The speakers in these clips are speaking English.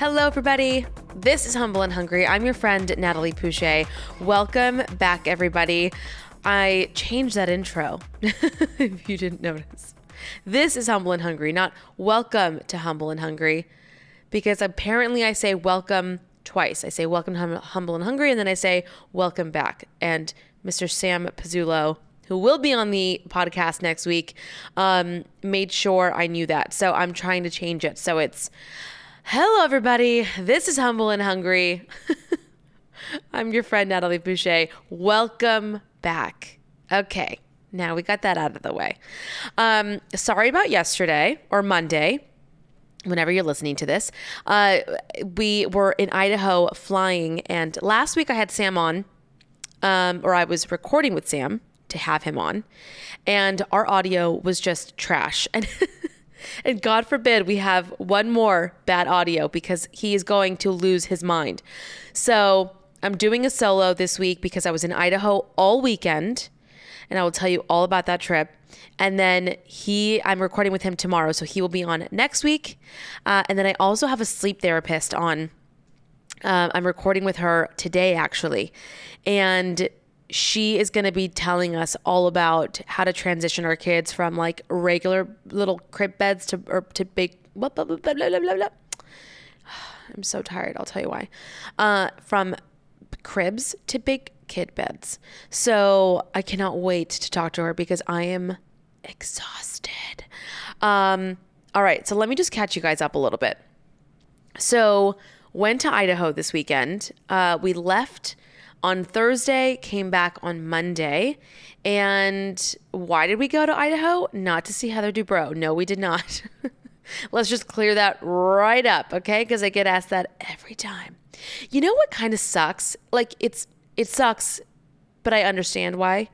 Hello, everybody. This is Humble and Hungry. I'm your friend, Natalie Pouchet. Welcome back, everybody. I changed that intro, if you didn't notice. This is Humble and Hungry, not welcome to Humble and Hungry, because apparently I say welcome twice. I say welcome to hum- Humble and Hungry, and then I say welcome back. And Mr. Sam Pizzulo, who will be on the podcast next week, um, made sure I knew that. So I'm trying to change it. So it's hello, everybody. This is Humble and Hungry. I'm your friend, Natalie Pouchet. Welcome back. Okay. Now we got that out of the way. Um, sorry about yesterday or Monday whenever you're listening to this. Uh, we were in Idaho flying, and last week I had Sam on, um, or I was recording with Sam to have him on, and our audio was just trash. And and God forbid we have one more bad audio because he is going to lose his mind. So I'm doing a solo this week because I was in Idaho all weekend, and I will tell you all about that trip. And then he, I'm recording with him tomorrow, so he will be on next week. Uh, and then I also have a sleep therapist on. Uh, I'm recording with her today, actually. And she is going to be telling us all about how to transition our kids from like regular little crib beds to or to big blah, blah, blah, blah, blah, blah, blah. I'm so tired. I'll tell you why. Uh, from cribs to big kid beds. So I cannot wait to talk to her because I am exhausted. Um, all right. So let me just catch you guys up a little bit. So went to Idaho this weekend. Uh, we left on Thursday, came back on Monday. And why did we go to Idaho? Not to see Heather Dubrow. No, we did not. Let's just clear that right up, okay? Because I get asked that every time. You know what kind of sucks? Like it's it sucks, but I understand why.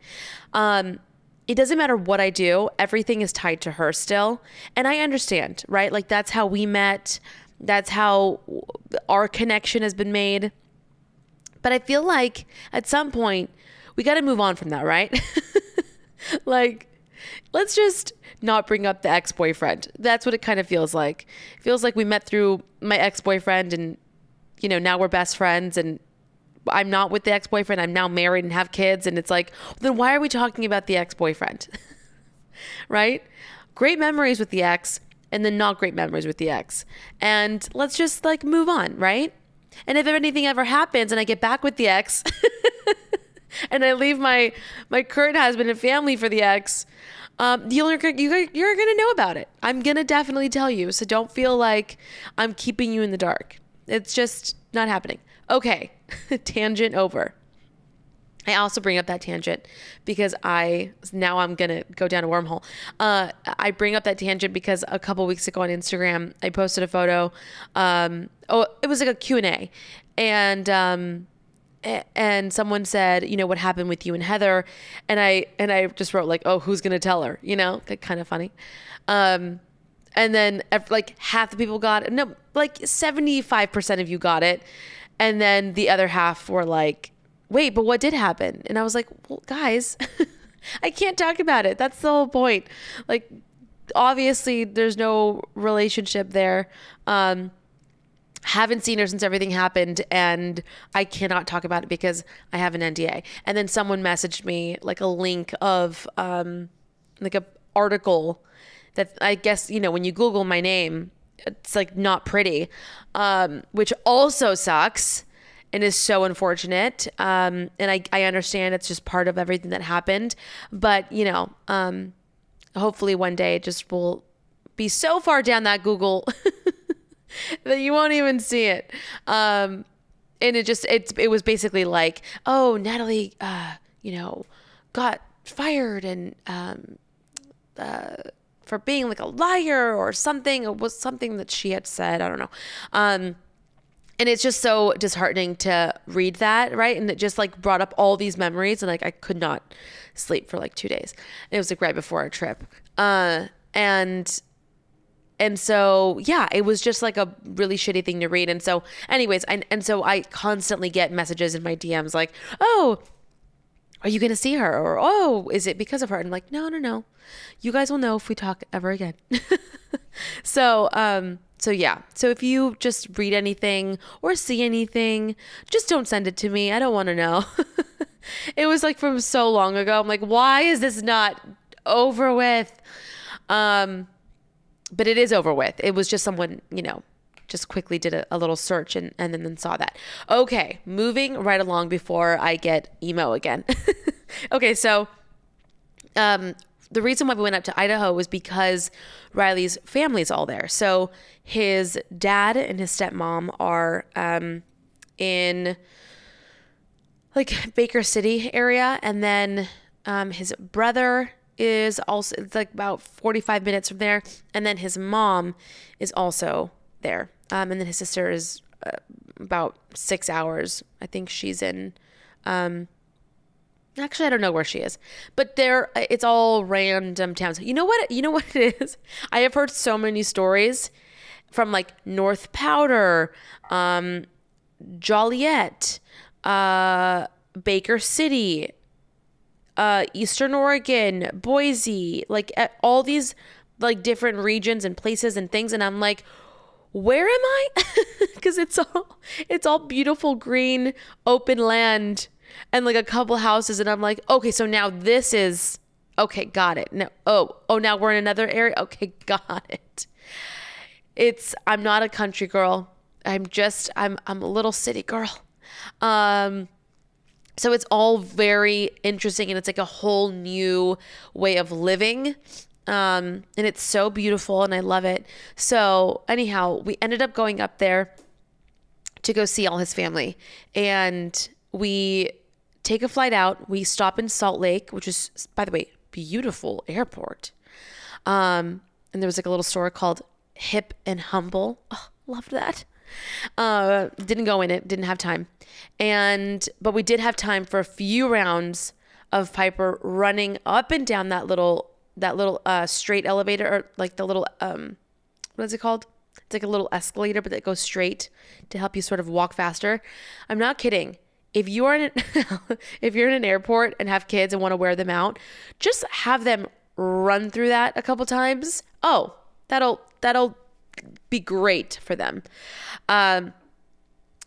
Um, it doesn't matter what I do, everything is tied to her still. And I understand, right? Like that's how we met. That's how our connection has been made. But I feel like at some point we got to move on from that, right? like let's just not bring up the ex-boyfriend. That's what it kind of feels like. It feels like we met through my ex-boyfriend and you know, now we're best friends and I'm not with the ex-boyfriend. I'm now married and have kids and it's like, then why are we talking about the ex-boyfriend? right? Great memories with the ex and then not great memories with the ex. And let's just like move on, right? And if anything ever happens and I get back with the ex and I leave my my current husband and family for the ex, um, you're, you, you're going to know about it. I'm to definitely tell you. So don't feel like I'm keeping you in the dark. It's just not happening. Okay, tangent over. I also bring up that tangent because I now I'm gonna go down a wormhole. Uh, I bring up that tangent because a couple weeks ago on Instagram I posted a photo. Um, oh, it was like a Q and A, and um, and someone said, you know, what happened with you and Heather, and I and I just wrote like, oh, who's gonna tell her? You know, kind of funny. Um, and then like half the people got it. No, like seventy five percent of you got it, and then the other half were like wait, but what did happen? And I was like, well, guys, I can't talk about it. That's the whole point. Like, obviously, there's no relationship there. Um, haven't seen her since everything happened, and I cannot talk about it because I have an NDA. And then someone messaged me like a link of um, like a article that I guess, you know, when you Google my name, it's like not pretty, um, which also sucks and is so unfortunate. Um, and I, I understand it's just part of everything that happened. But, you know, um, hopefully one day it just will be so far down that Google that you won't even see it. Um, and it just, it's, it was basically like, oh, Natalie, uh, you know, got fired and, um, uh, for being like a liar or something. It was something that she had said. I don't know. Um, and it's just so disheartening to read that, right? And it just like brought up all these memories, and like I could not sleep for like two days. And it was like right before our trip, uh, and and so yeah, it was just like a really shitty thing to read. And so, anyways, I, and so I constantly get messages in my DMs like, "Oh, are you going to see her?" Or "Oh, is it because of her?" And I'm like, "No, no, no. You guys will know if we talk ever again." so, um, so yeah. So if you just read anything or see anything, just don't send it to me. I don't want to know. it was like from so long ago. I'm like, why is this not over with? Um, but it is over with. It was just someone, you know, just quickly did a, a little search and, and then, then saw that. Okay, moving right along before I get emo again. okay, so um, the reason why we went up to Idaho was because Riley's family's all there. So his dad and his stepmom are um, in like Baker City area, and then um, his brother is also it's like about 45 minutes from there, and then his mom is also there, um, and then his sister is uh, about six hours. I think she's in. Um, Actually, I don't know where she is, but there it's all random towns. You know what? You know what it is? I have heard so many stories from like North Powder, um, Joliet, uh, Baker City, uh, Eastern Oregon, Boise, like all these like different regions and places and things, and I'm like, where am I? Because it's all it's all beautiful green open land and like a couple houses and I'm like, okay, so now this is okay, got it. No, oh, oh, now we're in another area. Okay, got it. It's I'm not a country girl. I'm just I'm I'm a little city girl. Um so it's all very interesting and it's like a whole new way of living. Um and it's so beautiful and I love it. So anyhow, we ended up going up there to go see all his family and we take a flight out. We stop in Salt Lake, which is, by the way, beautiful airport. Um, and there was like a little store called Hip and Humble. Oh, loved that. Uh, didn't go in it, didn't have time. And, but we did have time for a few rounds of Piper running up and down that little, that little, uh, straight elevator or like the little, um, what is it called? It's like a little escalator, but that goes straight to help you sort of walk faster. I'm not kidding if you're in if you're in an airport and have kids and want to wear them out, just have them run through that a couple times. Oh, that'll that'll be great for them. Um,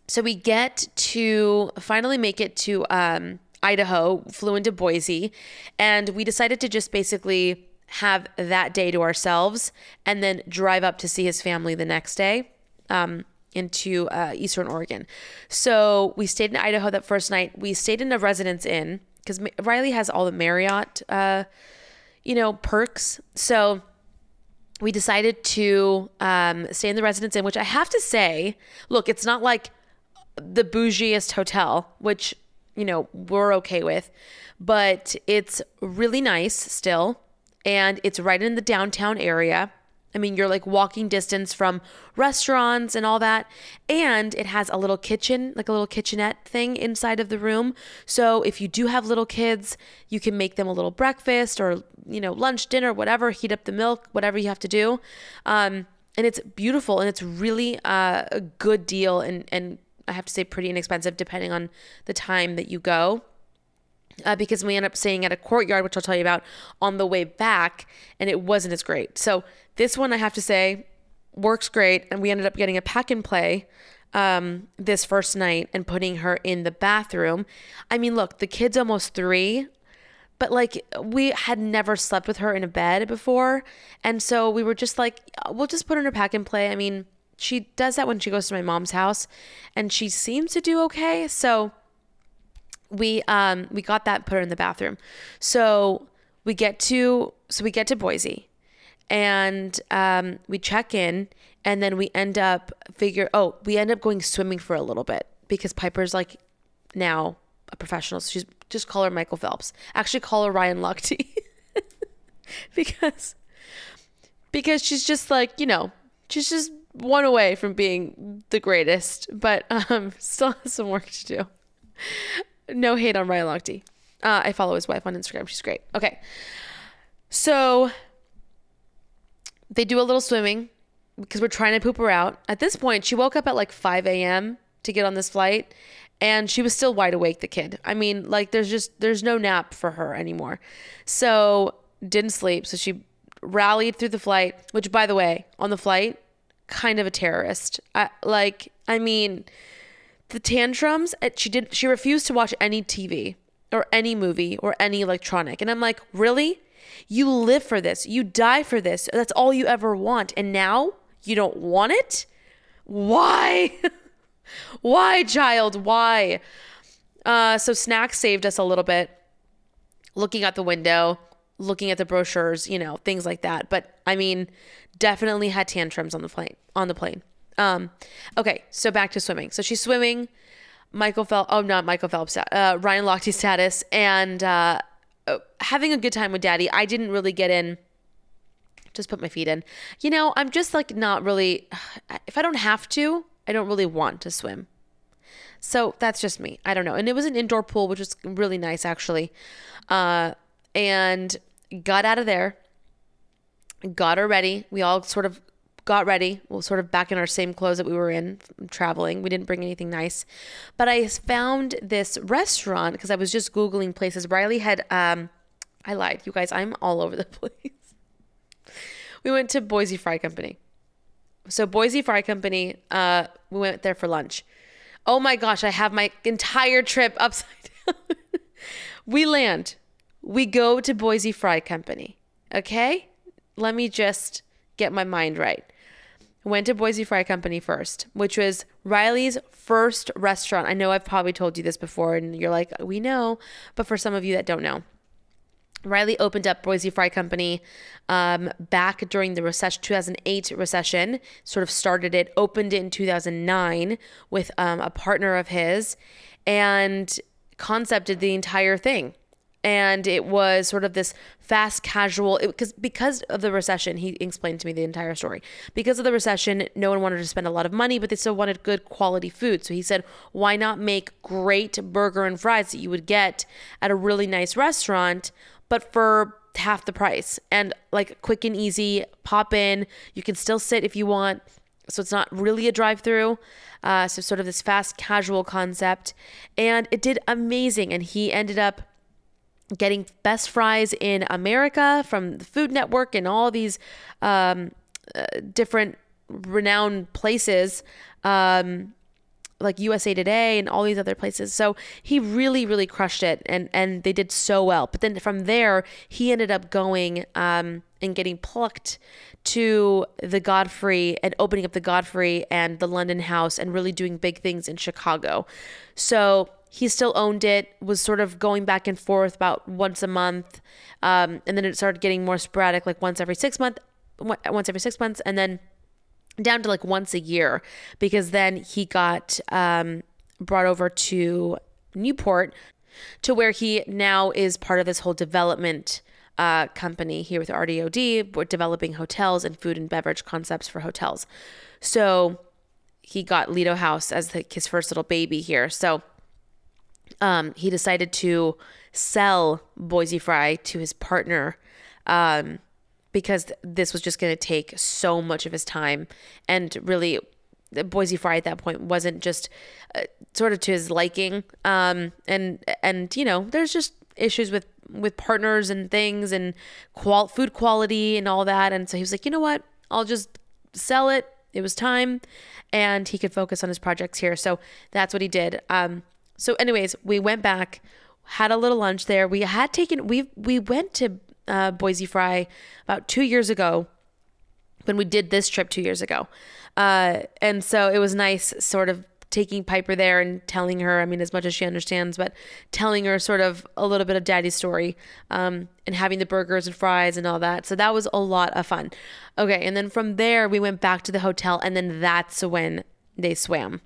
so we get to finally make it to um, Idaho, flew into Boise, and we decided to just basically have that day to ourselves and then drive up to see his family the next day. Um, into uh, Eastern Oregon. So we stayed in Idaho that first night. We stayed in a residence inn because Riley has all the Marriott, uh, you know, perks. So we decided to um, stay in the residence inn, which I have to say, look, it's not like the bougiest hotel, which you know we're okay with, but it's really nice still, and it's right in the downtown area. I mean, you're like walking distance from restaurants and all that. And it has a little kitchen, like a little kitchenette thing inside of the room. So if you do have little kids, you can make them a little breakfast or, you know, lunch, dinner, whatever, heat up the milk, whatever you have to do. Um, and it's beautiful and it's really uh, a good deal and, and I have to say pretty inexpensive depending on the time that you go uh, because we end up staying at a courtyard, which I'll tell you about on the way back, and it wasn't as great. So this one, I have to say, works great, and we ended up getting a pack and play um, this first night and putting her in the bathroom. I mean, look, the kid's almost three. but like we had never slept with her in a bed before. And so we were just like, we'll just put her in a pack and play. I mean, she does that when she goes to my mom's house and she seems to do okay. So we um we got that put her in the bathroom. So we get to so we get to Boise and um we check in and then we end up figure oh, we end up going swimming for a little bit because Piper's like now a professional. So she's just call her Michael Phelps. Actually call her Ryan Lochte. because because she's just like, you know, she's just one away from being the greatest, but um still has some work to do. No hate on Ryan Lochte. Uh, I follow his wife on Instagram. She's great. Okay. So they do a little swimming because we're trying to poop her out. At this point, she woke up at like 5 a.m. to get on this flight and she was still wide awake, the kid. I mean, like there's just, there's no nap for her anymore. So didn't sleep. So she rallied through the flight, which by the way, on the flight, kind of a terrorist. I, like, I mean, the tantrums, she did, she refused to watch any TV or any movie or any electronic. And I'm like, really? You live for this. You die for this. That's all you ever want. And now you don't want it? Why? Why, child? Why? Uh, so snacks saved us a little bit. Looking out the window, looking at the brochures, you know, things like that. But I mean, definitely had tantrums on the plane. On the plane. Um, okay, so back to swimming. So she's swimming. Michael Phelps. Oh, not Michael Phelps. Uh, Ryan Lochte status and uh, having a good time with Daddy. I didn't really get in. Just put my feet in. You know, I'm just like not really. If I don't have to, I don't really want to swim. So that's just me. I don't know. And it was an indoor pool, which was really nice actually. Uh, and got out of there, got her ready. We all sort of got ready. We are sort of back in our same clothes that we were in traveling. We didn't bring anything nice. But I found this restaurant because I was just Googling places. Riley had, um, I lied. You guys, I'm all over the place. We went to Boise Fry Company. So Boise Fry Company, uh, we went there for lunch. Oh my gosh, I have my entire trip upside down. we land. We go to Boise Fry Company. Okay? Let me just get my mind right. Went to Boise Fry Company first, which was Riley's first restaurant. I know I've probably told you this before, and you're like, we know, but for some of you that don't know, Riley opened up Boise Fry Company um, back during the recession, 2008 recession. Sort of started it, opened it in 2009 with um, a partner of his, and concepted the entire thing. And it was sort of this fast casual because because of the recession. He explained to me the entire story. Because of the recession, no one wanted to spend a lot of money, but they still wanted good quality food. So he said, "Why not make great burger and fries that you would get at a really nice restaurant?" but for half the price and like quick and easy pop in you can still sit if you want so it's not really a drive through uh, so sort of this fast casual concept and it did amazing and he ended up getting best fries in america from the food network and all these um, uh, different renowned places um, like USA Today and all these other places. So he really, really crushed it, and and they did so well. But then from there, he ended up going um, and getting plucked to the Godfrey and opening up the Godfrey and the London House and really doing big things in Chicago. So he still owned it, was sort of going back and forth about once a month, um, and then it started getting more sporadic, like once every six months, once every six months, and then down to like once a year because then he got um, brought over to Newport to where he now is part of this whole development uh, company here with RDOD. We're developing hotels and food and beverage concepts for hotels. So he got Lido House as the, his first little baby here. So um, he decided to sell Boise Fry to his partner. Um, because this was just going to take so much of his time. And really Boise Fry at that point wasn't just uh, sort of to his liking. Um, and and you know there's just issues with with partners and things and qual food quality and all that. And so he was like you know what? I'll just sell it. It was time. And he could focus on his projects here. So that's what he did. Um, so anyways we went back had a little lunch there. We had taken we we went to uh, Boise Fry about two years ago when we did this trip two years ago, uh, and so it was nice, sort of taking Piper there and telling her, I mean, as much as she understands, but telling her sort of a little bit of daddy's story um, and having the burgers and fries and all that. So that was a lot of fun. Okay. And then from there, we went back to the hotel, and then that's when they swam.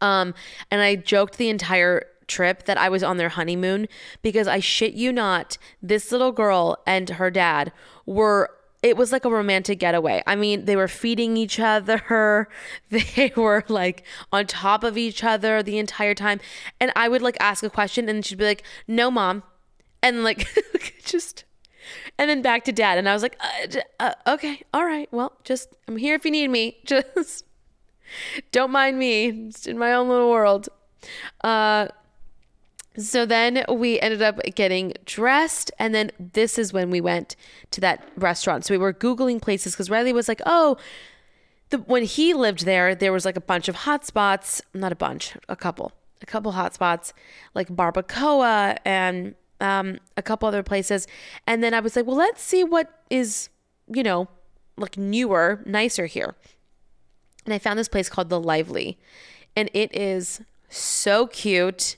Um, and I joked the entire trip that I was on their honeymoon because I shit you not, this little girl and her dad were it was like a romantic getaway. I mean, they were feeding each other. They were like on top of each other the entire time. And I would like ask a question and she'd be like, "No, mom." And like just and then back to dad and I was like, uh, uh, "Okay, all right. Well, just I'm here if you need me. Just don't mind me. Just in my own little world." Uh so then we ended up getting dressed, and then this is when we went to that restaurant. So we were Googling places because Riley was like, oh, the, when he lived there, there was like a bunch of hot spots, not a bunch, a couple, a couple hot spots, like Barbacoa and um, a couple other places. And then I was like, well, let's see what is, you know, like newer, nicer here. And I found this place called The Lively, and it is so cute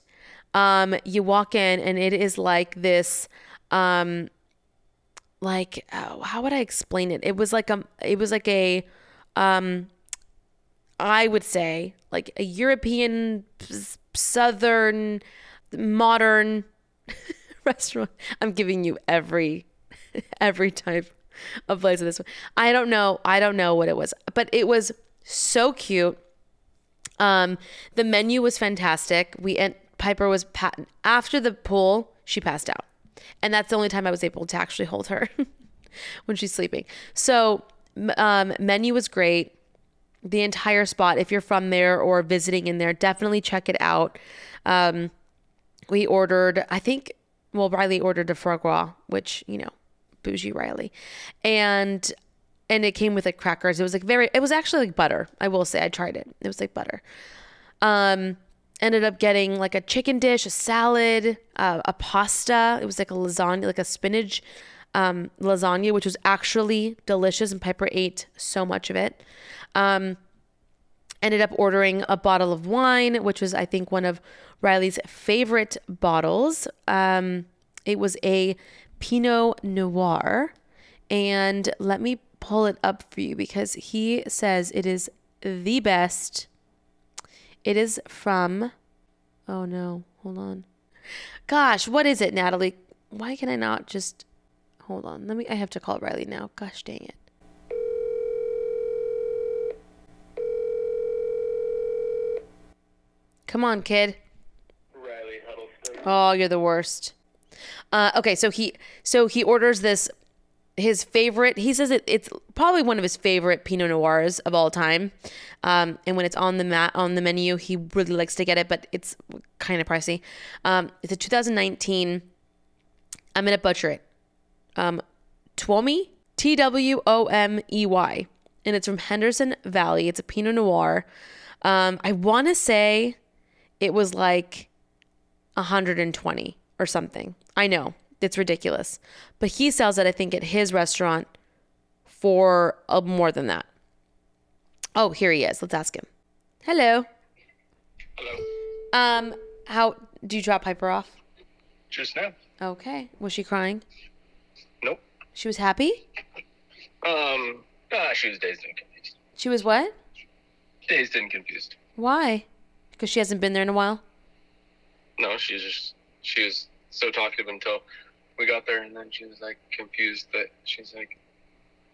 um, you walk in and it is like this, um, like oh, how would I explain it? It was like a, it was like a, um, I would say like a European, southern, modern restaurant. I'm giving you every, every type of place of this one. I don't know. I don't know what it was, but it was so cute. Um, the menu was fantastic. We ent- Piper was pa- after the pool, she passed out. And that's the only time I was able to actually hold her when she's sleeping. So, um, menu was great. The entire spot, if you're from there or visiting in there, definitely check it out. Um, we ordered, I think, well, Riley ordered a foie gras, which, you know, bougie Riley. And and it came with like crackers. It was like very it was actually like butter. I will say I tried it. It was like butter. Um ended up getting like a chicken dish, a salad, uh, a pasta. It was like a lasagna, like a spinach um, lasagna, which was actually delicious. And Piper ate so much of it. Um, ended up ordering a bottle of wine, which was, I think, one of Riley's favorite bottles. Um, it was a Pinot Noir. And let me pull it up for you because he says it is the best it is from, oh no, hold on. Gosh, what is it, Natalie? Why can I not just, hold on. Let me, I have to call Riley now. Gosh dang it. Come on, kid. Riley Huddleston. Oh, you're the worst. Uh, okay, so he so he orders this his favorite. He says it, it's probably one of his favorite Pinot Noirs of all time. Um, and when it's on the mat on the menu, he really likes to get it, but it's kind of pricey. Um, it's a 2019. I'm gonna butcher it. Um, Twomey, T W O M E Y, and it's from Anderson Valley. It's a Pinot Noir. Um, I want to say it was like 120 or something. I know it's ridiculous. But he sells it, I think, at his restaurant for uh, more than that. Oh, here he is. Let's ask him. Hello. Hello. Um, how do you drop Piper off? Just now. Okay. Was she crying? Nope. She was happy? Um. Ah, she was dazed and confused. She was what? Dazed and confused. Why? Because she hasn't been there in a while? No, she's just she was so talkative until we got there, and then she was like confused that she's like,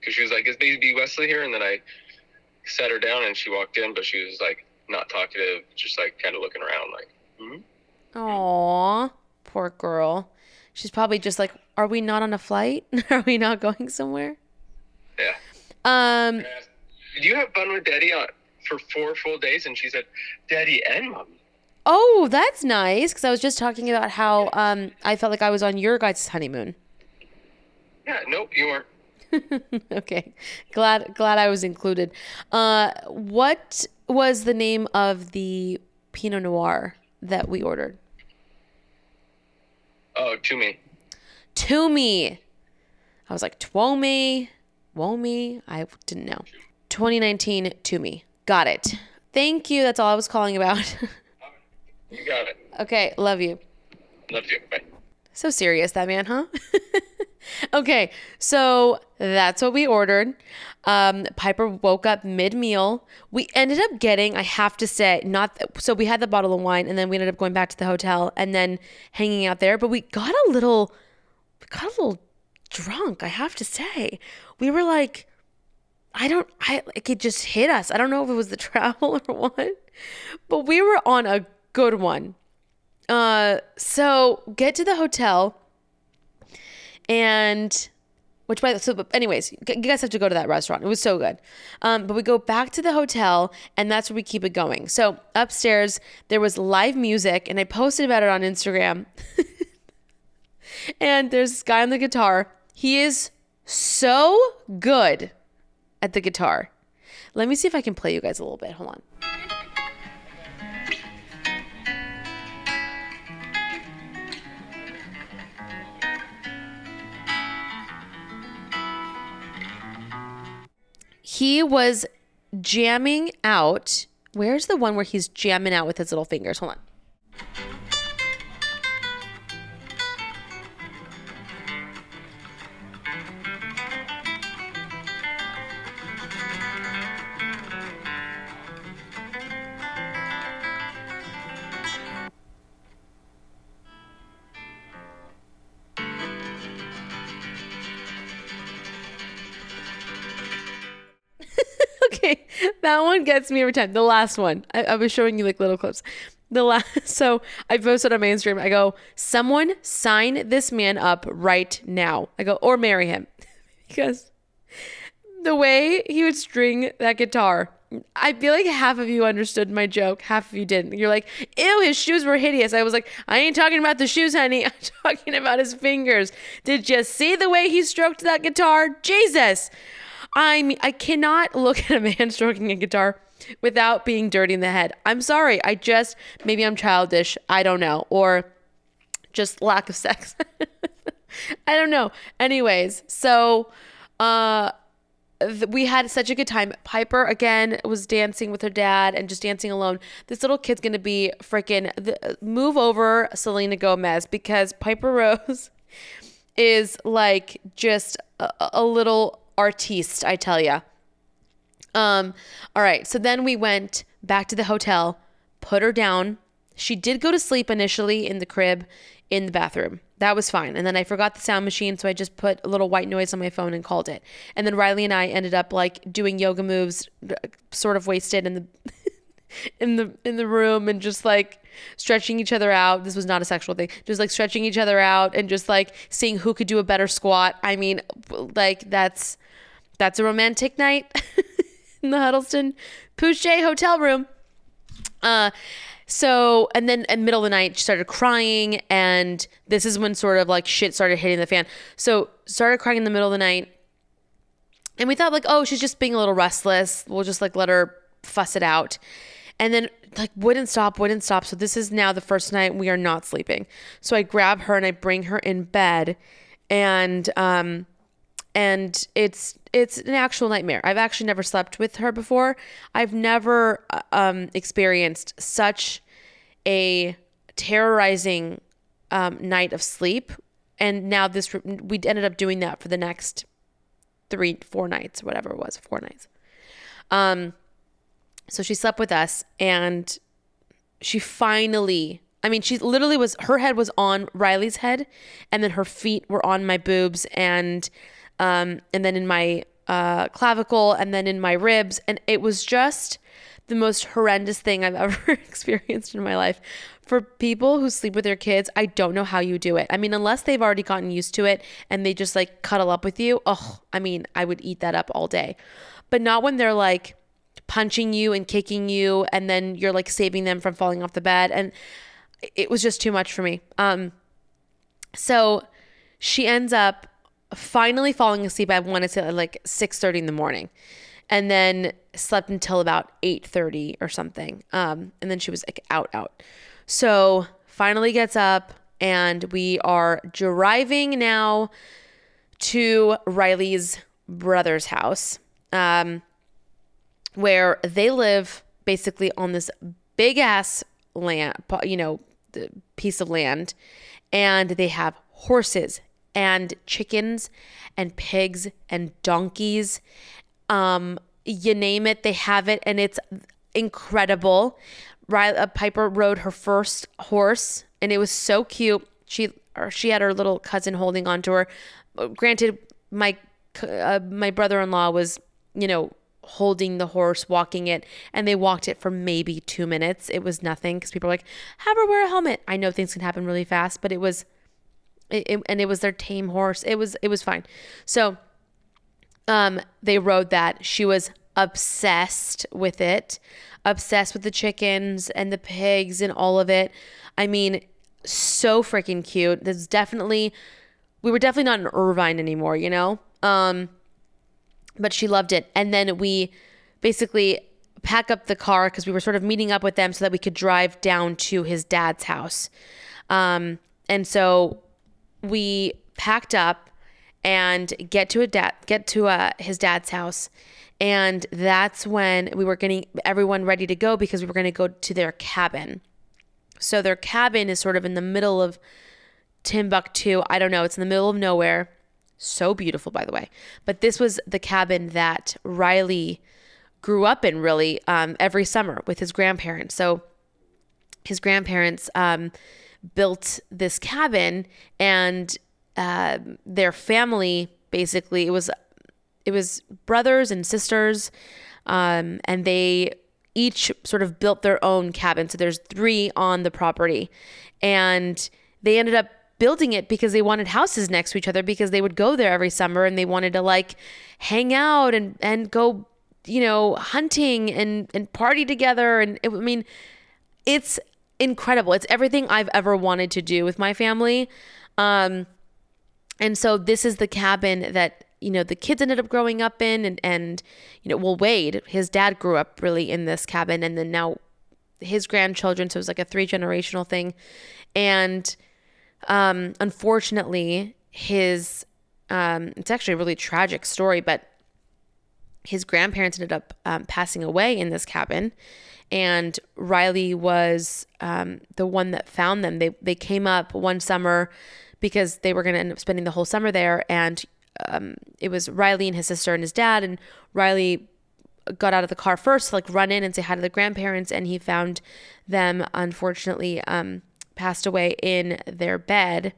because she was like, "Is baby Wesley here?" And then I sat her down, and she walked in, but she was like not talkative, just like kind of looking around, like. Mm-hmm. Aw, poor girl. She's probably just like, "Are we not on a flight? Are we not going somewhere?" Yeah. Um. Did you have fun with Daddy on for four full days? And she said, "Daddy and Mommy." Oh, that's nice. Because I was just talking about how um I felt like I was on your guys' honeymoon. Yeah. Nope. You weren't. okay, glad glad I was included. Uh, what was the name of the Pinot Noir that we ordered? Oh, to me. Toomey. I was like, Twomey, Womi. I didn't know. 2019 Twomey. Got it. Thank you. That's all I was calling about. You got it. okay, love you. Love you. Bye. So serious, that man, huh? okay, so that's what we ordered. Um, Piper woke up mid meal. We ended up getting, I have to say, not so we had the bottle of wine, and then we ended up going back to the hotel and then hanging out there. But we got a little, we got a little drunk. I have to say, we were like, I don't, I like it just hit us. I don't know if it was the travel or what, but we were on a good one. Uh, so get to the hotel, and which by the so anyways, you guys have to go to that restaurant. It was so good. Um, but we go back to the hotel, and that's where we keep it going. So upstairs there was live music, and I posted about it on Instagram. and there's this guy on the guitar. He is so good at the guitar. Let me see if I can play you guys a little bit. Hold on. He was jamming out. Where's the one where he's jamming out with his little fingers? Hold on. One gets me every time. The last one, I, I was showing you like little clips. The last, so I posted on my Instagram. I go, someone sign this man up right now. I go, or marry him, because the way he would string that guitar. I feel like half of you understood my joke, half of you didn't. You're like, ew, his shoes were hideous. I was like, I ain't talking about the shoes, honey. I'm talking about his fingers. Did you see the way he stroked that guitar? Jesus. I mean, I cannot look at a man stroking a guitar without being dirty in the head. I'm sorry. I just, maybe I'm childish. I don't know. Or just lack of sex. I don't know. Anyways, so, uh, we had such a good time. Piper again was dancing with her dad and just dancing alone. This little kid's gonna be freaking th- move over Selena Gomez because Piper Rose is like just a, a little artiste, I tell ya. Um, all right, so then we went back to the hotel, put her down. She did go to sleep initially in the crib in the bathroom. That was fine. And then I forgot the sound machine, so I just put a little white noise on my phone and called it. And then Riley and I ended up like doing yoga moves, sort of wasted in the in the in the room and just like stretching each other out. This was not a sexual thing. Just like stretching each other out and just like seeing who could do a better squat. I mean, like that's that's a romantic night in the Huddleston Pouchet hotel room. Uh so and then in the middle of the night she started crying and this is when sort of like shit started hitting the fan. So started crying in the middle of the night. And we thought like, oh, she's just being a little restless. We'll just like let her fuss it out. And then like wouldn't stop, wouldn't stop. So this is now the first night we are not sleeping. So I grab her and I bring her in bed and um and it's it's an actual nightmare. I've actually never slept with her before. I've never uh, um, experienced such a terrorizing um, night of sleep, and now this we ended up doing that for the next three, four nights, whatever it was, four nights. Um, so she slept with us, and she finally I mean, she literally was, her head was on Riley's head, and then her feet were on my boobs, and, um, and then in my uh, clavicle, and then in my ribs. And it was just the most horrendous thing I've ever experienced in my life. For people who sleep with their kids, I don't know how you do it. I mean, unless they've already gotten used to it and they just like cuddle up with you. Oh, I mean, I would eat that up all day. But not when they're like punching you and kicking you and then you're like saving them from falling off the bed and it was just too much for me. Um so she ends up finally falling asleep I wanted to like 6:30 in the morning. And then slept until about 8:30 or something. Um and then she was like out out. So finally gets up and we are driving now to Riley's brother's house, um, where they live basically on this big ass land, you know, piece of land, and they have horses and chickens and pigs and donkeys. Um, you name it, they have it, and it's incredible. Riley, uh, Piper rode her first horse, and it was so cute. She she had her little cousin holding onto her. Granted, my uh, my brother-in-law was, you know, holding the horse, walking it, and they walked it for maybe two minutes. It was nothing because people are like, have her wear a helmet. I know things can happen really fast, but it was, it, it, and it was their tame horse. It was it was fine. So, um, they rode that. She was obsessed with it, obsessed with the chickens and the pigs and all of it. I mean, so freaking cute. There's definitely, we were definitely not in Irvine anymore, you know? Um, but she loved it. And then we basically pack up the car because we were sort of meeting up with them so that we could drive down to his dad's house. Um, and so we packed up and get to a dad get to uh, his dad's house and that's when we were getting everyone ready to go because we were going to go to their cabin so their cabin is sort of in the middle of timbuktu i don't know it's in the middle of nowhere so beautiful, by the way. But this was the cabin that Riley grew up in really um, every summer with his grandparents. So his grandparents um, built this cabin, and uh, their family basically it was it was brothers and sisters, um, and they each sort of built their own cabin. So there's three on the property, and they ended up building it because they wanted houses next to each other because they would go there every summer and they wanted to like hang out and and go you know hunting and and party together. And it, I mean it's incredible. It's everything I've ever wanted to do with my family. Um and so this is the cabin that you know the kids ended up growing up in and and you know well Wade his dad grew up really in this cabin and then now his grandchildren. So it was like a three generational thing. And um, unfortunately, his um, it's actually a really tragic story, but his grandparents ended up um, passing away in this cabin, and Riley was um, the one that found them. They they came up one summer because they were going to end up spending the whole summer there, and um, it was Riley and his sister and his dad, and Riley got out of the car first to like run in and say hi to the grandparents, and he found them unfortunately um, passed away in their bed.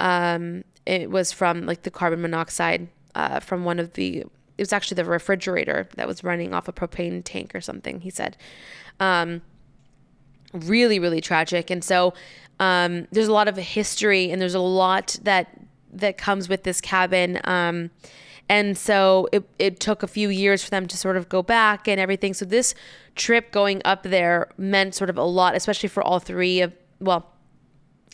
Um, it was from like the carbon monoxide uh, from one of the. It was actually the refrigerator that was running off a propane tank or something. He said, um, really, really tragic. And so um, there's a lot of history, and there's a lot that that comes with this cabin. Um, and so it, it took a few years for them to sort of go back and everything. So this trip going up there meant sort of a lot, especially for all three of well,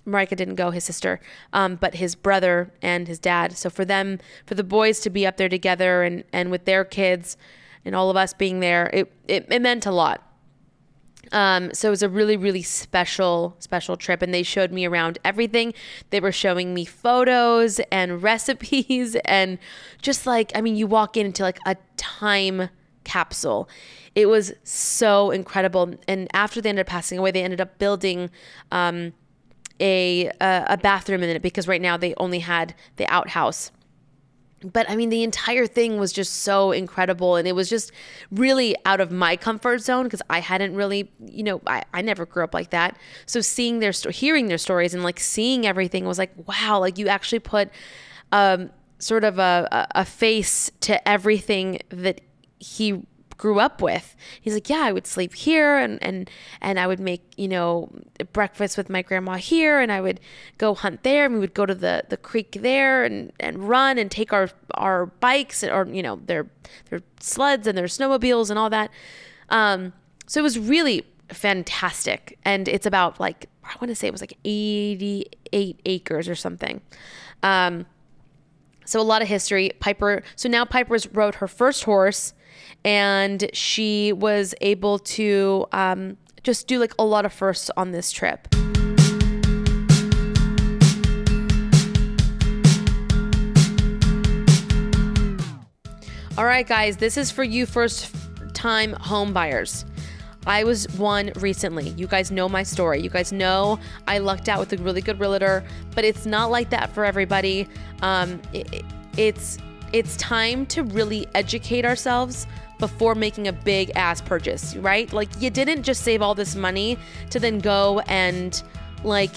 Marika didn't go, his sister, um, but his brother and his dad. So for them, for the boys to be up there together and, and with their kids and all of us being there, it, it, it meant a lot. Um, so it was a really, really special, special trip. And they showed me around everything. They were showing me photos and recipes and just like, I mean, you walk into like a time capsule. It was so incredible. And after they ended up passing away, they ended up building um, a, a, a bathroom in it because right now they only had the outhouse but I mean, the entire thing was just so incredible. And it was just really out of my comfort zone because I hadn't really, you know, I, I never grew up like that. So seeing their, hearing their stories and like seeing everything was like, wow, like you actually put um, sort of a, a face to everything that he grew up with. He's like, yeah, I would sleep here and and and I would make, you know, breakfast with my grandma here and I would go hunt there and we would go to the the creek there and and run and take our our bikes or you know, their their sleds and their snowmobiles and all that. Um so it was really fantastic and it's about like I want to say it was like 88 acres or something. Um so a lot of history. Piper. So now Piper's rode her first horse and she was able to um, just do like a lot of firsts on this trip. All right, guys, this is for you first time home buyers. I was one recently. You guys know my story. You guys know I lucked out with a really good realtor, but it's not like that for everybody. Um, it, it's it's time to really educate ourselves before making a big ass purchase, right? Like you didn't just save all this money to then go and like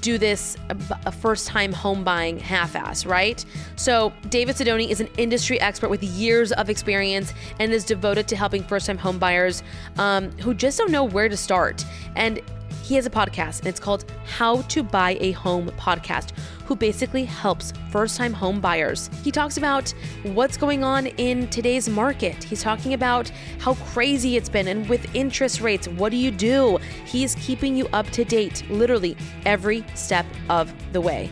do this a first time home buying half ass, right? So, David Sidoni is an industry expert with years of experience and is devoted to helping first time home buyers um, who just don't know where to start. And he has a podcast and it's called How to Buy a Home Podcast, who basically helps first time home buyers. He talks about what's going on in today's market. He's talking about how crazy it's been and with interest rates, what do you do? He's keeping you up to date literally every step of the way.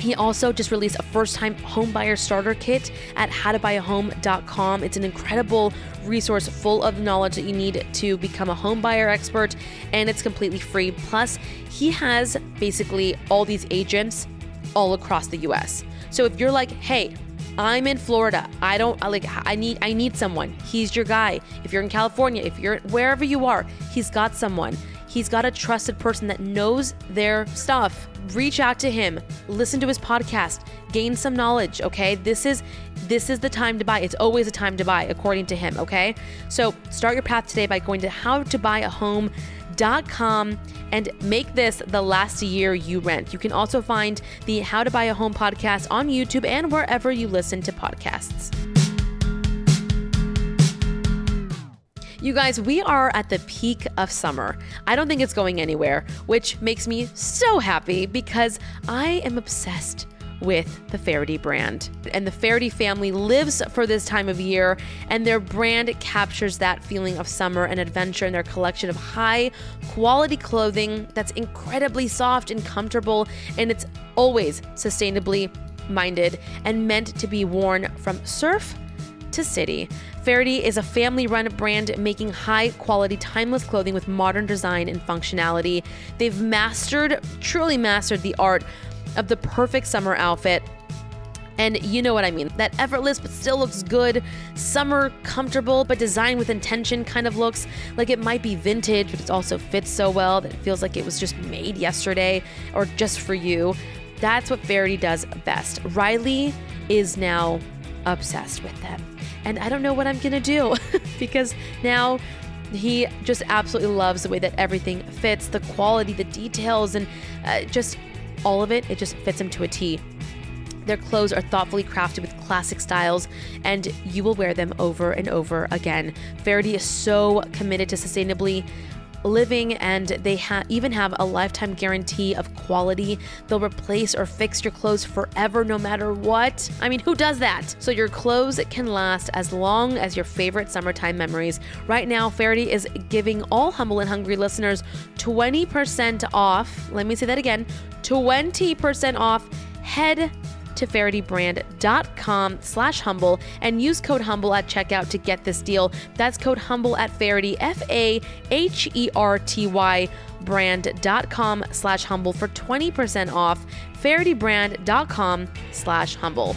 He also just released a first time homebuyer starter kit at howtobuyahome.com. It's an incredible resource full of the knowledge that you need to become a homebuyer expert, and it's completely free. Plus, he has basically all these agents all across the US. So if you're like, hey, I'm in Florida. I don't like I need I need someone. He's your guy. If you're in California, if you're wherever you are, he's got someone. He's got a trusted person that knows their stuff. Reach out to him, listen to his podcast, gain some knowledge, okay? This is this is the time to buy. It's always a time to buy according to him, okay? So, start your path today by going to howtobuyahome.com and make this the last year you rent. You can also find the How to Buy a Home podcast on YouTube and wherever you listen to podcasts. You guys, we are at the peak of summer. I don't think it's going anywhere, which makes me so happy because I am obsessed with the Faherty brand. And the Faherty family lives for this time of year, and their brand captures that feeling of summer and adventure in their collection of high quality clothing that's incredibly soft and comfortable, and it's always sustainably minded and meant to be worn from surf to city. Faherty is a family run brand making high quality, timeless clothing with modern design and functionality. They've mastered, truly mastered the art of the perfect summer outfit. And you know what I mean. That effortless but still looks good, summer comfortable but designed with intention kind of looks like it might be vintage, but it also fits so well that it feels like it was just made yesterday or just for you. That's what Faherty does best. Riley is now obsessed with them and I don't know what I'm gonna do because now he just absolutely loves the way that everything fits, the quality, the details, and uh, just all of it. It just fits him to a T. Their clothes are thoughtfully crafted with classic styles, and you will wear them over and over again. Faherty is so committed to sustainably living and they ha- even have a lifetime guarantee of quality. They'll replace or fix your clothes forever no matter what. I mean, who does that? So your clothes can last as long as your favorite summertime memories. Right now, Faherty is giving all Humble and Hungry listeners 20% off. Let me say that again 20% off. Head to fahertybrand.com slash humble and use code humble at checkout to get this deal. That's code humble at Faherty, F-A-H-E-R-T-Y brand.com slash humble for 20% off. fahertybrand.com slash humble.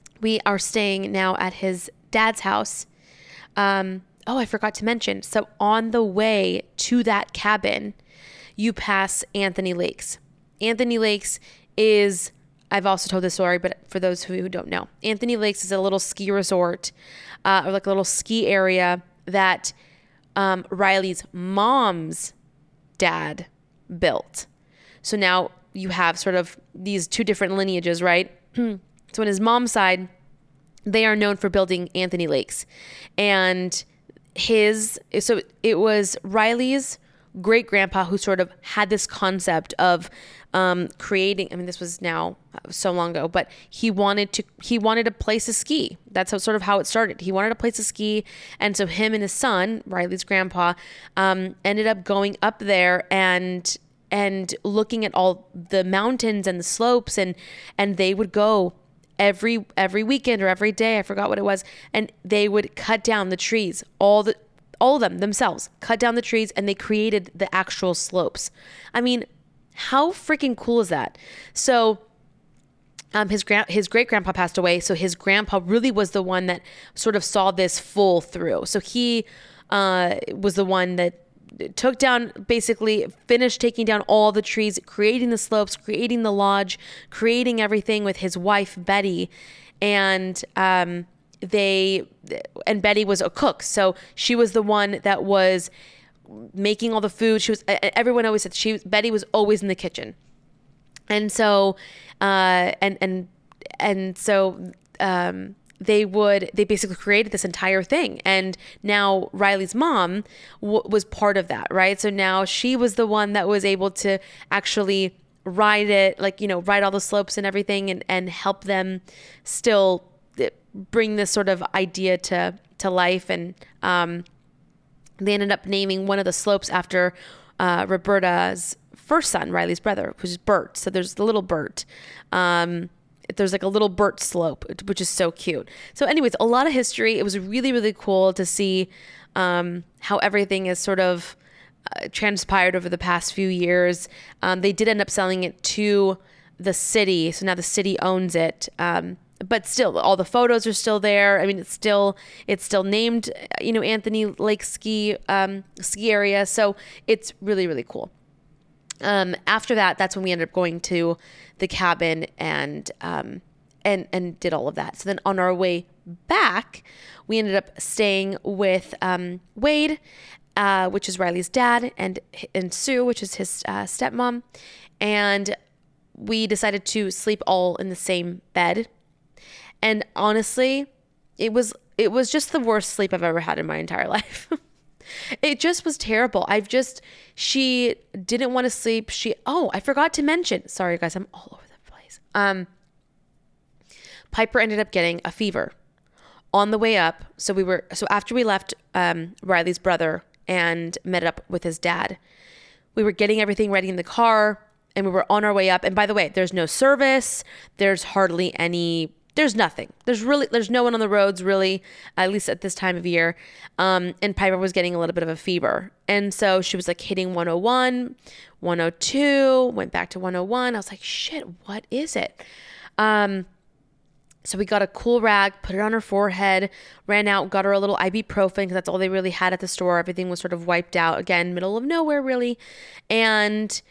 we are staying now at his dad's house. Um, oh, I forgot to mention. So on the way to that cabin, you pass Anthony Lakes. Anthony Lakes is I've also told this story, but for those who don't know, Anthony Lakes is a little ski resort uh, or like a little ski area that um, Riley's mom's dad built. So now you have sort of these two different lineages, right? so on his mom's side, they are known for building Anthony Lakes. And his, so it was Riley's great grandpa who sort of had this concept of um, creating. I mean, this was now so long ago, but he wanted to he wanted a place to ski. That's how, sort of how it started. He wanted a place to ski, and so him and his son, Riley's grandpa, um, ended up going up there and and looking at all the mountains and the slopes, and and they would go every every weekend or every day. I forgot what it was, and they would cut down the trees, all the all of them themselves, cut down the trees, and they created the actual slopes. I mean, how freaking cool is that? So um, his grand his great grandpa passed away, so his grandpa really was the one that sort of saw this full through. So he uh, was the one that took down basically finished taking down all the trees, creating the slopes, creating the lodge, creating everything with his wife Betty, and um, they and Betty was a cook, so she was the one that was making all the food. She was everyone always said she Betty was always in the kitchen, and so uh, and and and so um, they would they basically created this entire thing, and now Riley's mom w- was part of that, right? So now she was the one that was able to actually ride it, like you know, ride all the slopes and everything, and and help them still eh, bring this sort of idea to to life and um, they ended up naming one of the slopes after uh, Roberta's first son, Riley's brother, who's Bert. So there's the little Bert. Um, there's like a little Bert slope, which is so cute. So, anyways, a lot of history. It was really, really cool to see um, how everything is sort of uh, transpired over the past few years. Um, they did end up selling it to the city, so now the city owns it. Um, but still all the photos are still there i mean it's still it's still named you know anthony lake ski um, ski area so it's really really cool um, after that that's when we ended up going to the cabin and um, and and did all of that. So then on our way back we ended up staying with um, wade uh, which is riley's dad and and sue which is his uh, stepmom. And we decided to sleep all in the same bed. And honestly, it was it was just the worst sleep I've ever had in my entire life. It just was terrible. I've just she didn't want to sleep. She oh, I forgot to mention. Sorry guys, I'm all over the place. Um Piper ended up getting a fever on the way up. So we were so after we left um, Riley's brother and met up with his dad, we were getting everything ready in the car and we were on our way up. And by the way, there's no service. There's hardly any there's nothing. There's really there's no one on the roads really, at least at this time of year. Um, and Piper was getting a little bit of a fever, and so she was like hitting 101, 102, went back to 101. I was like, shit, what is it? Um, so we got a cool rag, put it on her forehead, ran out, got her a little ibuprofen because that's all they really had at the store. Everything was sort of wiped out again, middle of nowhere really, and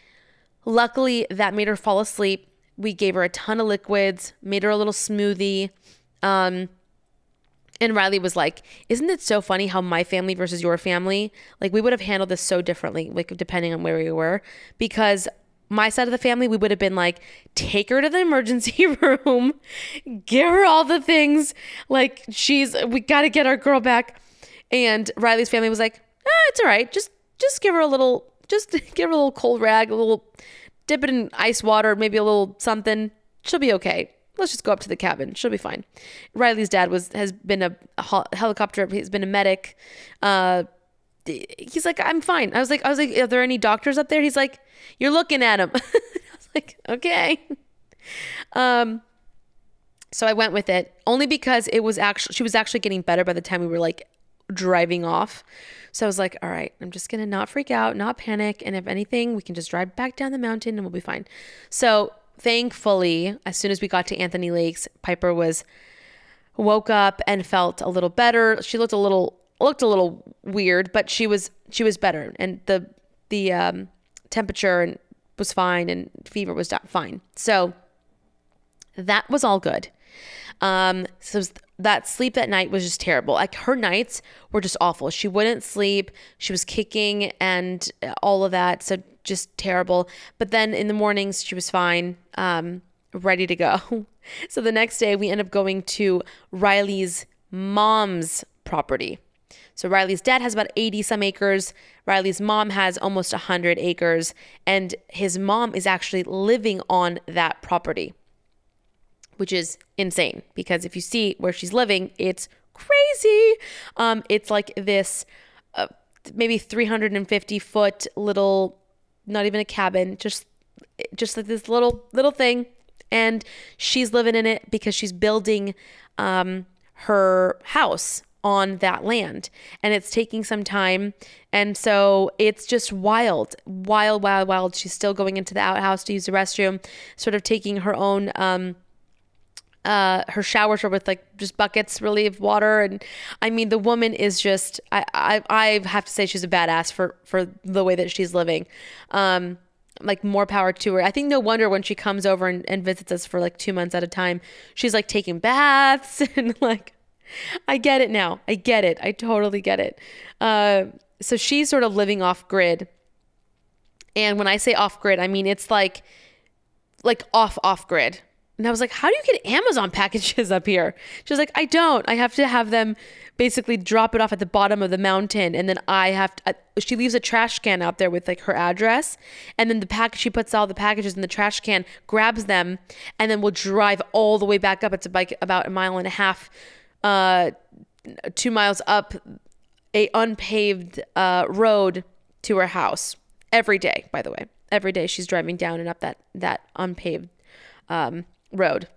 luckily that made her fall asleep we gave her a ton of liquids, made her a little smoothie. Um, And Riley was like, Isn't it so funny how my family versus your family, like we would have handled this so differently, like depending on where we were? Because my side of the family, we would have been like, take her to the emergency room, give her all the things. Like, she's, we got to get our girl back. And Riley's family was like, ah, it's all right. Just, just give her a little, just give her a little cold rag, a little, dip it in ice water, maybe a little something. She'll be okay. Let's just go up to the cabin. She'll be fine. Riley's dad was has been a, a helicopter. He's been a medic. Uh, he's like, I'm fine. I was like, I was like, are there any doctors up there? He's like, you're looking at him. I was like, okay. Um, so I went with it only because it was actually she was actually getting better by the time we were like driving off. So I was like, all right, I'm just gonna not freak out, not panic, and if anything, we can just drive back down the mountain and we'll be fine. So thankfully, as soon as we got to Anthony Lakes, Piper was woke up and felt a little better. She looked a little looked a little weird, but she was she was better, and the the um, temperature was fine, and fever was fine. So that was all good. Um, so that sleep that night was just terrible. Like her nights were just awful. She wouldn't sleep. She was kicking and all of that. So just terrible. But then in the mornings, she was fine, um, ready to go. so the next day, we end up going to Riley's mom's property. So Riley's dad has about 80 some acres. Riley's mom has almost 100 acres. And his mom is actually living on that property which is insane because if you see where she's living, it's crazy. Um, it's like this uh, maybe 350 foot little, not even a cabin, just just like this little little thing, and she's living in it because she's building um, her house on that land. And it's taking some time. And so it's just wild wild wild wild. She's still going into the outhouse to use the restroom sort of taking her own um, uh, her showers are with like just buckets really of water. And i mean the woman is just I, I i have to say she's a badass for for the way that she's living. Um like more power to her. I think no wonder when she comes over and, and visits us for like two months at a time she's like taking baths and like i get it now. I get it. I totally get it. Uh, so she's sort of living off grid. And when i say off grid i mean it's like like off off grid and I was like, how do you get Amazon packages up here? She was like, I don't. I have to have them basically drop it off at the bottom of the mountain. And then I have to, uh, she leaves a trash can out there with like her address. And then the pack, she puts all the packages in the trash can, grabs them, and then we'll drive all the way back up. It's like about a mile and a half, uh, two miles up a unpaved uh, road to her house every day, by the way. Every day she's driving down and up that, that unpaved um, road.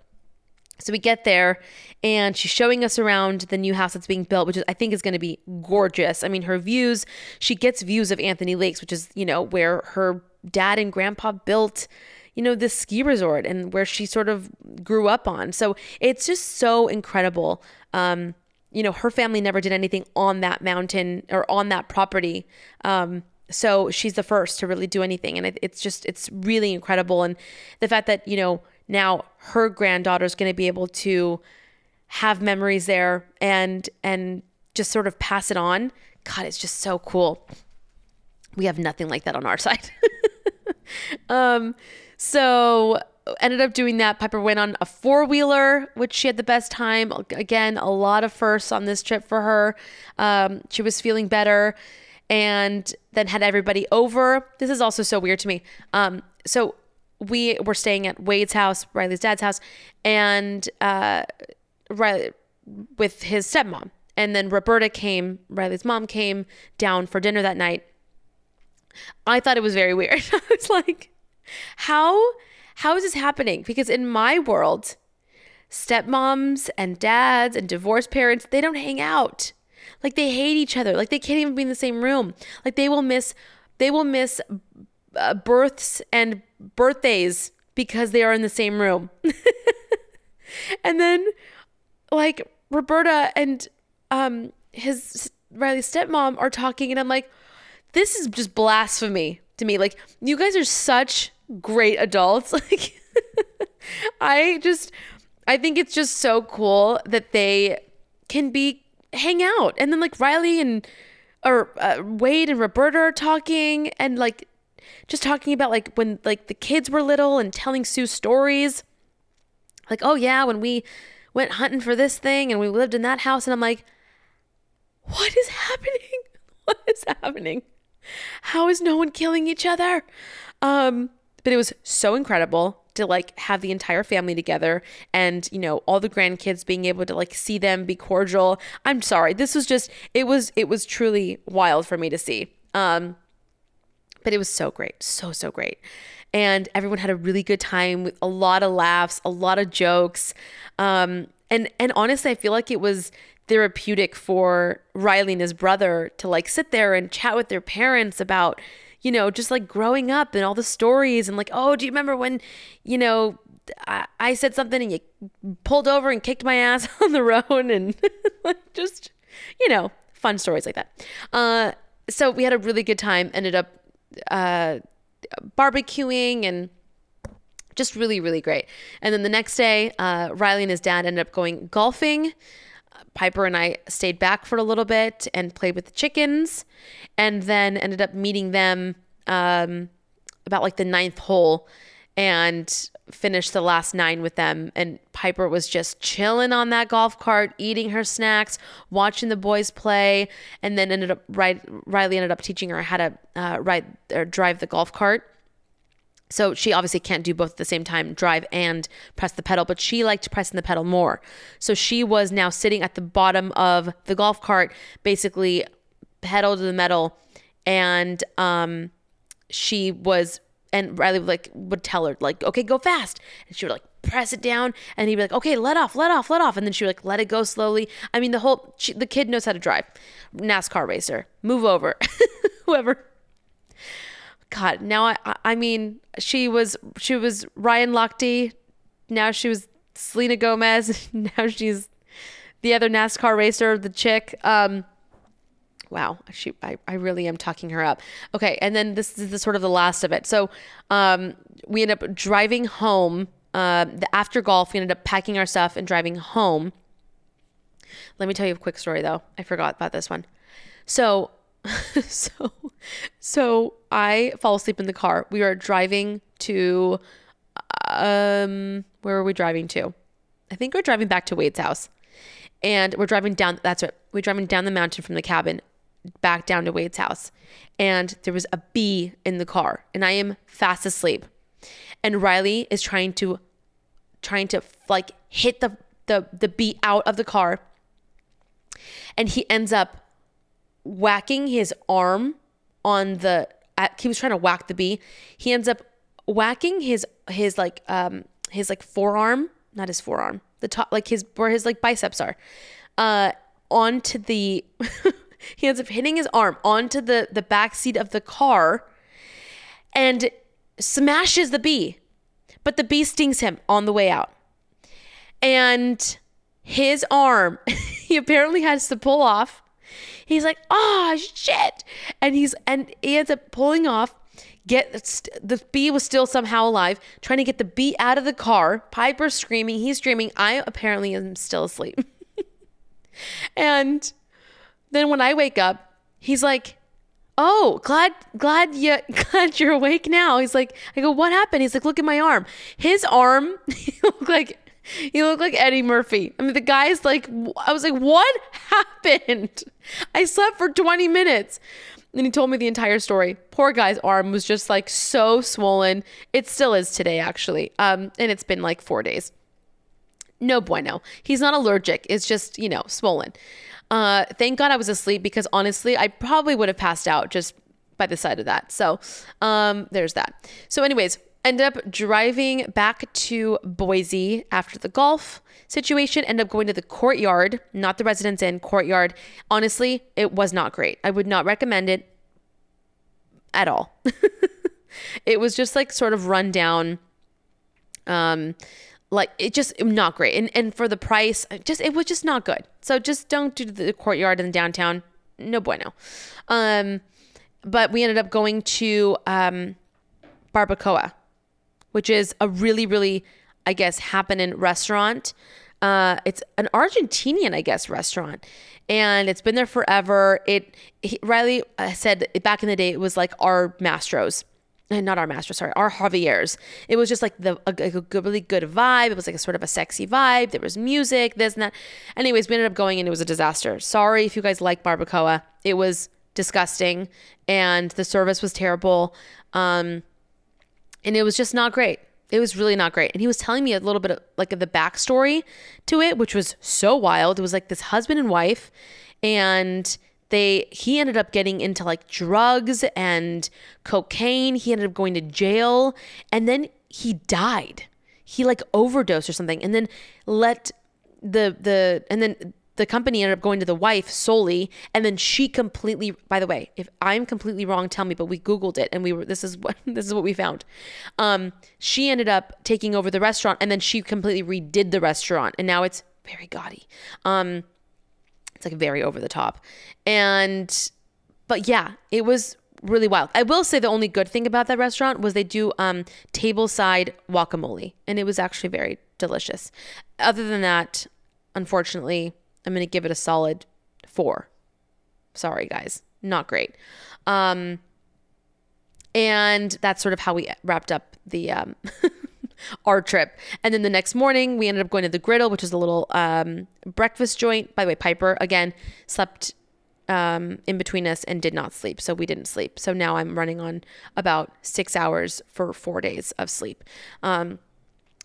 So we get there and she's showing us around the new house that's being built, which is, I think is going to be gorgeous. I mean, her views, she gets views of Anthony Lakes, which is, you know, where her dad and grandpa built, you know, this ski resort and where she sort of grew up on. So it's just so incredible. Um, you know, her family never did anything on that mountain or on that property. Um, so she's the first to really do anything. And it, it's just, it's really incredible. And the fact that, you know, now her granddaughter is going to be able to have memories there and and just sort of pass it on. God it's just so cool. We have nothing like that on our side. Um so ended up doing that. Piper went on a four-wheeler which she had the best time. Again a lot of firsts on this trip for her. Um, she was feeling better and then had everybody over. This is also so weird to me. Um, so we were staying at Wade's house, Riley's dad's house, and uh, Riley with his stepmom. And then Roberta came, Riley's mom came down for dinner that night. I thought it was very weird. I was like, how how is this happening? Because in my world, stepmoms and dads and divorced parents, they don't hang out. Like they hate each other. Like they can't even be in the same room. Like they will miss they will miss uh, births and birthdays because they are in the same room. and then like Roberta and um his Riley's stepmom are talking and I'm like this is just blasphemy to me. Like you guys are such great adults. Like I just I think it's just so cool that they can be hang out. And then like Riley and or uh, Wade and Roberta are talking and like just talking about like when like the kids were little and telling Sue stories. Like, oh yeah, when we went hunting for this thing and we lived in that house and I'm like, what is happening? What is happening? How is no one killing each other? Um, but it was so incredible to like have the entire family together and you know all the grandkids being able to like see them be cordial i'm sorry this was just it was it was truly wild for me to see um but it was so great so so great and everyone had a really good time with a lot of laughs a lot of jokes um and and honestly i feel like it was therapeutic for riley and his brother to like sit there and chat with their parents about you know, just like growing up and all the stories and like, oh, do you remember when, you know, I, I said something and you pulled over and kicked my ass on the road and like just, you know, fun stories like that. Uh, so we had a really good time. Ended up uh, barbecuing and just really, really great. And then the next day, uh, Riley and his dad ended up going golfing. Piper and I stayed back for a little bit and played with the chickens, and then ended up meeting them um, about like the ninth hole and finished the last nine with them. And Piper was just chilling on that golf cart, eating her snacks, watching the boys play, and then ended up Riley ended up teaching her how to uh, ride or drive the golf cart. So she obviously can't do both at the same time, drive and press the pedal, but she liked pressing the pedal more. So she was now sitting at the bottom of the golf cart, basically pedal to the metal, and um, she was and Riley would like would tell her like, okay, go fast, and she would like press it down, and he'd be like, okay, let off, let off, let off, and then she would like let it go slowly. I mean, the whole she, the kid knows how to drive, NASCAR racer, move over, whoever. God, now I I mean she was she was Ryan Lochte, now she was Selena Gomez, now she's the other NASCAR racer, the chick. Um, wow, she I, I really am talking her up. Okay, and then this is the sort of the last of it. So um, we end up driving home. Uh, the after golf, we ended up packing our stuff and driving home. Let me tell you a quick story though. I forgot about this one. So so so I fall asleep in the car. We are driving to um where are we driving to? I think we're driving back to Wade's house. And we're driving down that's right. we're driving down the mountain from the cabin back down to Wade's house. And there was a bee in the car and I am fast asleep. And Riley is trying to trying to like hit the the the bee out of the car. And he ends up whacking his arm on the he was trying to whack the bee. He ends up whacking his his like um his like forearm, not his forearm, the top like his where his like biceps are, uh onto the he ends up hitting his arm onto the the back seat of the car and smashes the bee. But the bee stings him on the way out. And his arm he apparently has to pull off He's like, oh shit. And he's, and he ends up pulling off, get the bee was still somehow alive, trying to get the bee out of the car. Piper screaming, he's screaming. I apparently am still asleep. and then when I wake up, he's like, "Oh, glad glad you glad you're awake now." He's like, "I go, what happened?" He's like, "Look at my arm." His arm, looked like he looked like Eddie Murphy. I mean, the guy's like, I was like, what happened? I slept for 20 minutes. And he told me the entire story. Poor guy's arm was just like so swollen. It still is today, actually. Um, and it's been like four days. No bueno. He's not allergic. It's just, you know, swollen. Uh, thank God I was asleep because honestly, I probably would have passed out just by the side of that. So um, there's that. So, anyways, end up driving back to Boise after the golf situation, end up going to the courtyard, not the residence inn, courtyard. Honestly, it was not great. I would not recommend it at all. it was just like sort of run down um like it just not great. And and for the price just it was just not good. So just don't do the courtyard in downtown. No bueno. Um but we ended up going to um barbacoa which is a really, really, I guess, happening restaurant. Uh, it's an Argentinian, I guess, restaurant, and it's been there forever. It he, Riley uh, said back in the day it was like our Mastro's. Uh, Not our master, sorry, our Javier's. It was just like the a, a good, really good vibe. It was like a sort of a sexy vibe. There was music, this and that. Anyways, we ended up going and it was a disaster. Sorry if you guys like barbacoa. It was disgusting and the service was terrible. Um, and it was just not great. It was really not great. And he was telling me a little bit of like the backstory to it, which was so wild. It was like this husband and wife, and they he ended up getting into like drugs and cocaine. He ended up going to jail, and then he died. He like overdosed or something, and then let the the and then the company ended up going to the wife solely. And then she completely by the way if i'm completely wrong tell me but we googled it and we were this is what this is what we found. Um she ended up taking over the restaurant and then she completely redid the restaurant. And now it's very gaudy. Um it's like very over the top and but yeah it was really wild i will say the only good thing about that restaurant was they do um tableside guacamole and it was actually very delicious other than that unfortunately I'm going to give it a solid four. Sorry, guys. Not great. Um, and that's sort of how we wrapped up the um, our trip. And then the next morning, we ended up going to the Griddle, which is a little um, breakfast joint. By the way, Piper again slept um, in between us and did not sleep, so we didn't sleep. So now I'm running on about six hours for four days of sleep. Um,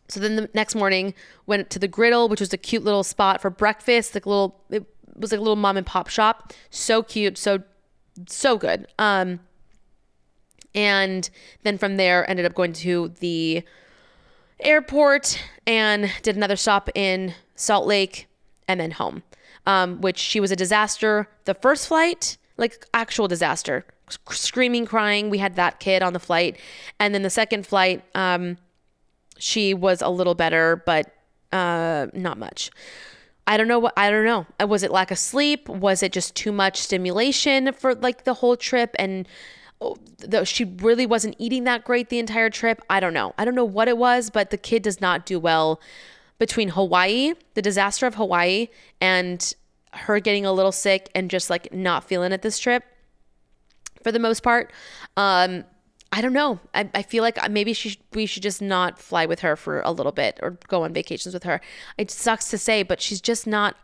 so then the next morning went to the Griddle, which was a cute little spot for breakfast. Like little, it was like a little mom and pop shop. So cute, so so good. Um, and then from there ended up going to the airport and did another stop in Salt Lake and then home. Um, which she was a disaster. The first flight, like actual disaster, screaming, crying. We had that kid on the flight, and then the second flight. Um, she was a little better, but uh, not much. I don't know what I don't know. Was it lack of sleep? Was it just too much stimulation for like the whole trip? And though she really wasn't eating that great the entire trip. I don't know. I don't know what it was, but the kid does not do well between Hawaii, the disaster of Hawaii, and her getting a little sick and just like not feeling it this trip for the most part. Um, I don't know. I, I feel like maybe she we should just not fly with her for a little bit or go on vacations with her. It sucks to say, but she's just not.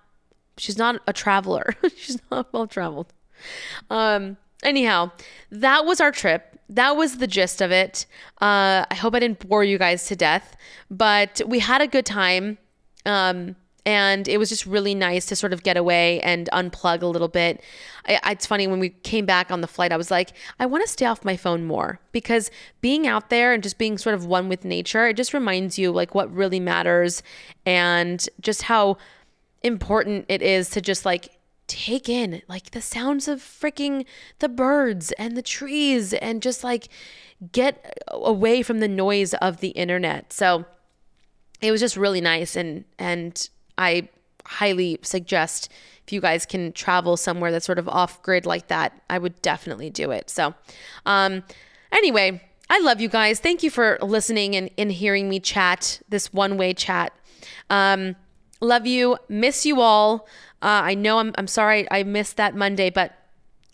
She's not a traveler. she's not well traveled. Um. Anyhow, that was our trip. That was the gist of it. Uh, I hope I didn't bore you guys to death, but we had a good time. Um, and it was just really nice to sort of get away and unplug a little bit. I, it's funny when we came back on the flight, I was like, I want to stay off my phone more because being out there and just being sort of one with nature, it just reminds you like what really matters and just how important it is to just like take in like the sounds of freaking the birds and the trees and just like get away from the noise of the internet. So it was just really nice and and I highly suggest if you guys can travel somewhere that's sort of off grid like that, I would definitely do it. So, um, anyway, I love you guys. Thank you for listening and, and hearing me chat this one way chat. Um, love you. Miss you all. Uh, I know I'm, I'm sorry I missed that Monday, but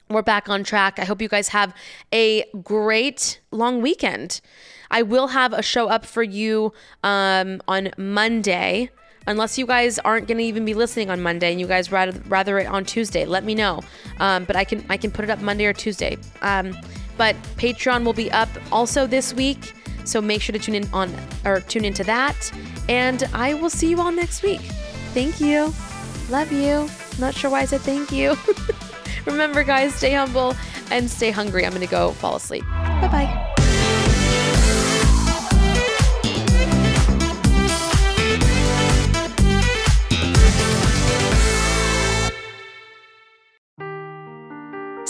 we're back on track. I hope you guys have a great long weekend. I will have a show up for you um, on Monday unless you guys aren't going to even be listening on Monday and you guys rather rather it on Tuesday, let me know. Um, but I can I can put it up Monday or Tuesday. Um, but Patreon will be up also this week, so make sure to tune in on or tune into that. And I will see you all next week. Thank you. Love you. Not sure why I said thank you. Remember, guys, stay humble and stay hungry. I'm going to go fall asleep. Bye bye.